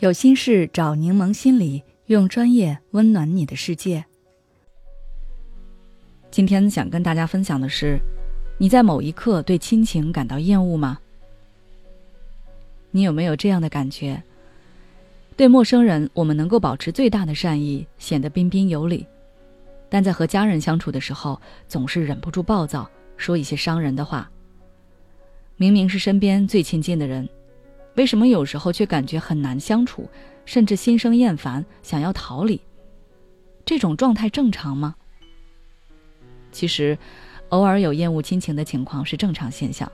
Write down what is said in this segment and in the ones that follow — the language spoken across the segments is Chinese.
有心事找柠檬心理，用专业温暖你的世界。今天想跟大家分享的是，你在某一刻对亲情感到厌恶吗？你有没有这样的感觉？对陌生人，我们能够保持最大的善意，显得彬彬有礼；但在和家人相处的时候，总是忍不住暴躁，说一些伤人的话。明明是身边最亲近的人。为什么有时候却感觉很难相处，甚至心生厌烦，想要逃离？这种状态正常吗？其实，偶尔有厌恶亲情的情况是正常现象。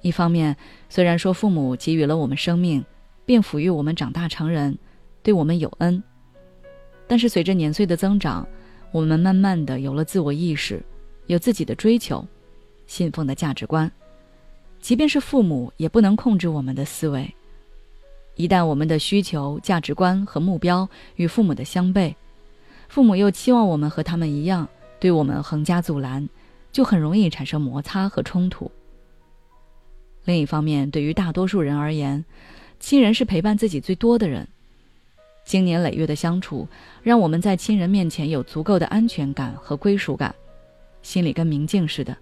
一方面，虽然说父母给予了我们生命，并抚育我们长大成人，对我们有恩，但是随着年岁的增长，我们慢慢的有了自我意识，有自己的追求，信奉的价值观。即便是父母，也不能控制我们的思维。一旦我们的需求、价值观和目标与父母的相悖，父母又期望我们和他们一样，对我们横加阻拦，就很容易产生摩擦和冲突。另一方面，对于大多数人而言，亲人是陪伴自己最多的人。经年累月的相处，让我们在亲人面前有足够的安全感和归属感，心里跟明镜似的。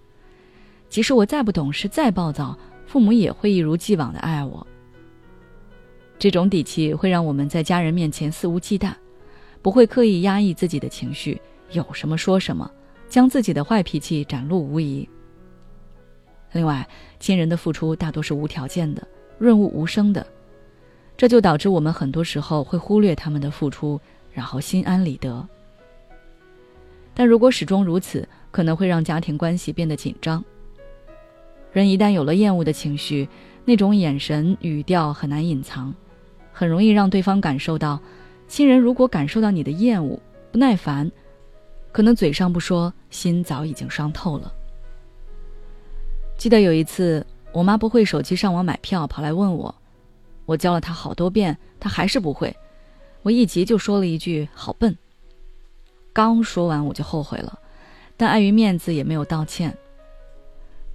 即使我再不懂事、再暴躁，父母也会一如既往的爱我。这种底气会让我们在家人面前肆无忌惮，不会刻意压抑自己的情绪，有什么说什么，将自己的坏脾气展露无遗。另外，亲人的付出大多是无条件的、润物无声的，这就导致我们很多时候会忽略他们的付出，然后心安理得。但如果始终如此，可能会让家庭关系变得紧张。人一旦有了厌恶的情绪，那种眼神、语调很难隐藏，很容易让对方感受到。亲人如果感受到你的厌恶、不耐烦，可能嘴上不说，心早已经伤透了。记得有一次，我妈不会手机上网买票，跑来问我，我教了她好多遍，她还是不会。我一急就说了一句“好笨”。刚说完我就后悔了，但碍于面子也没有道歉。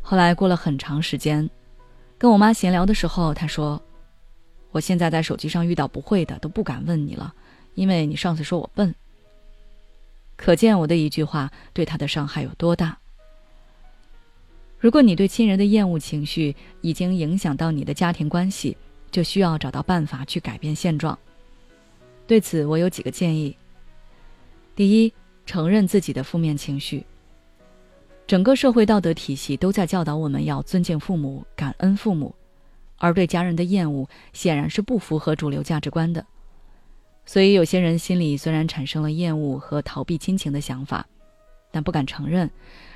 后来过了很长时间，跟我妈闲聊的时候，她说：“我现在在手机上遇到不会的都不敢问你了，因为你上次说我笨。”可见我的一句话对她的伤害有多大。如果你对亲人的厌恶情绪已经影响到你的家庭关系，就需要找到办法去改变现状。对此，我有几个建议：第一，承认自己的负面情绪。整个社会道德体系都在教导我们要尊敬父母、感恩父母，而对家人的厌恶显然是不符合主流价值观的。所以，有些人心里虽然产生了厌恶和逃避亲情的想法，但不敢承认，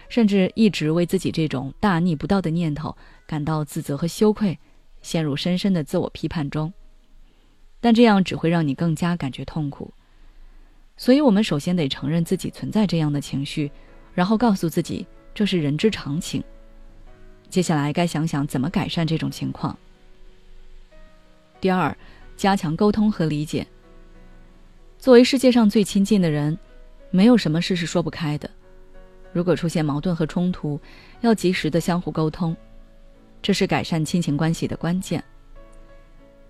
甚至一直为自己这种大逆不道的念头感到自责和羞愧，陷入深深的自我批判中。但这样只会让你更加感觉痛苦。所以，我们首先得承认自己存在这样的情绪，然后告诉自己。这是人之常情。接下来该想想怎么改善这种情况。第二，加强沟通和理解。作为世界上最亲近的人，没有什么事是说不开的。如果出现矛盾和冲突，要及时的相互沟通，这是改善亲情关系的关键。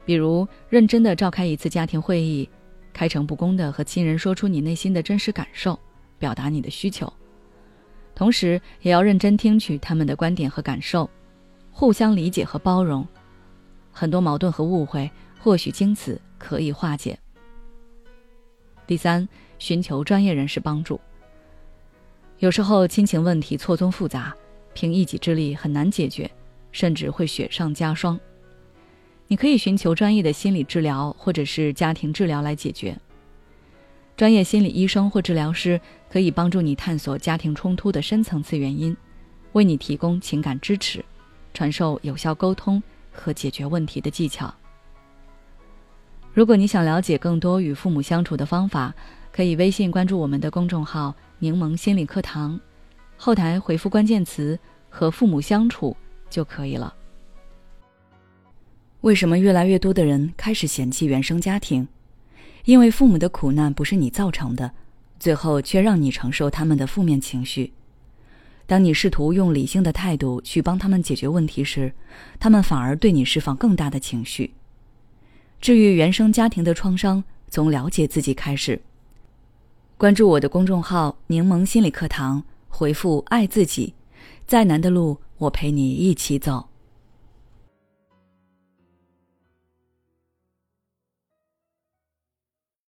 比如，认真的召开一次家庭会议，开诚布公的和亲人说出你内心的真实感受，表达你的需求。同时，也要认真听取他们的观点和感受，互相理解和包容，很多矛盾和误会或许经此可以化解。第三，寻求专业人士帮助。有时候亲情问题错综复杂，凭一己之力很难解决，甚至会雪上加霜。你可以寻求专业的心理治疗或者是家庭治疗来解决。专业心理医生或治疗师可以帮助你探索家庭冲突的深层次原因，为你提供情感支持，传授有效沟通和解决问题的技巧。如果你想了解更多与父母相处的方法，可以微信关注我们的公众号“柠檬心理课堂”，后台回复关键词“和父母相处”就可以了。为什么越来越多的人开始嫌弃原生家庭？因为父母的苦难不是你造成的，最后却让你承受他们的负面情绪。当你试图用理性的态度去帮他们解决问题时，他们反而对你释放更大的情绪。治愈原生家庭的创伤，从了解自己开始。关注我的公众号“柠檬心理课堂”，回复“爱自己”，再难的路我陪你一起走。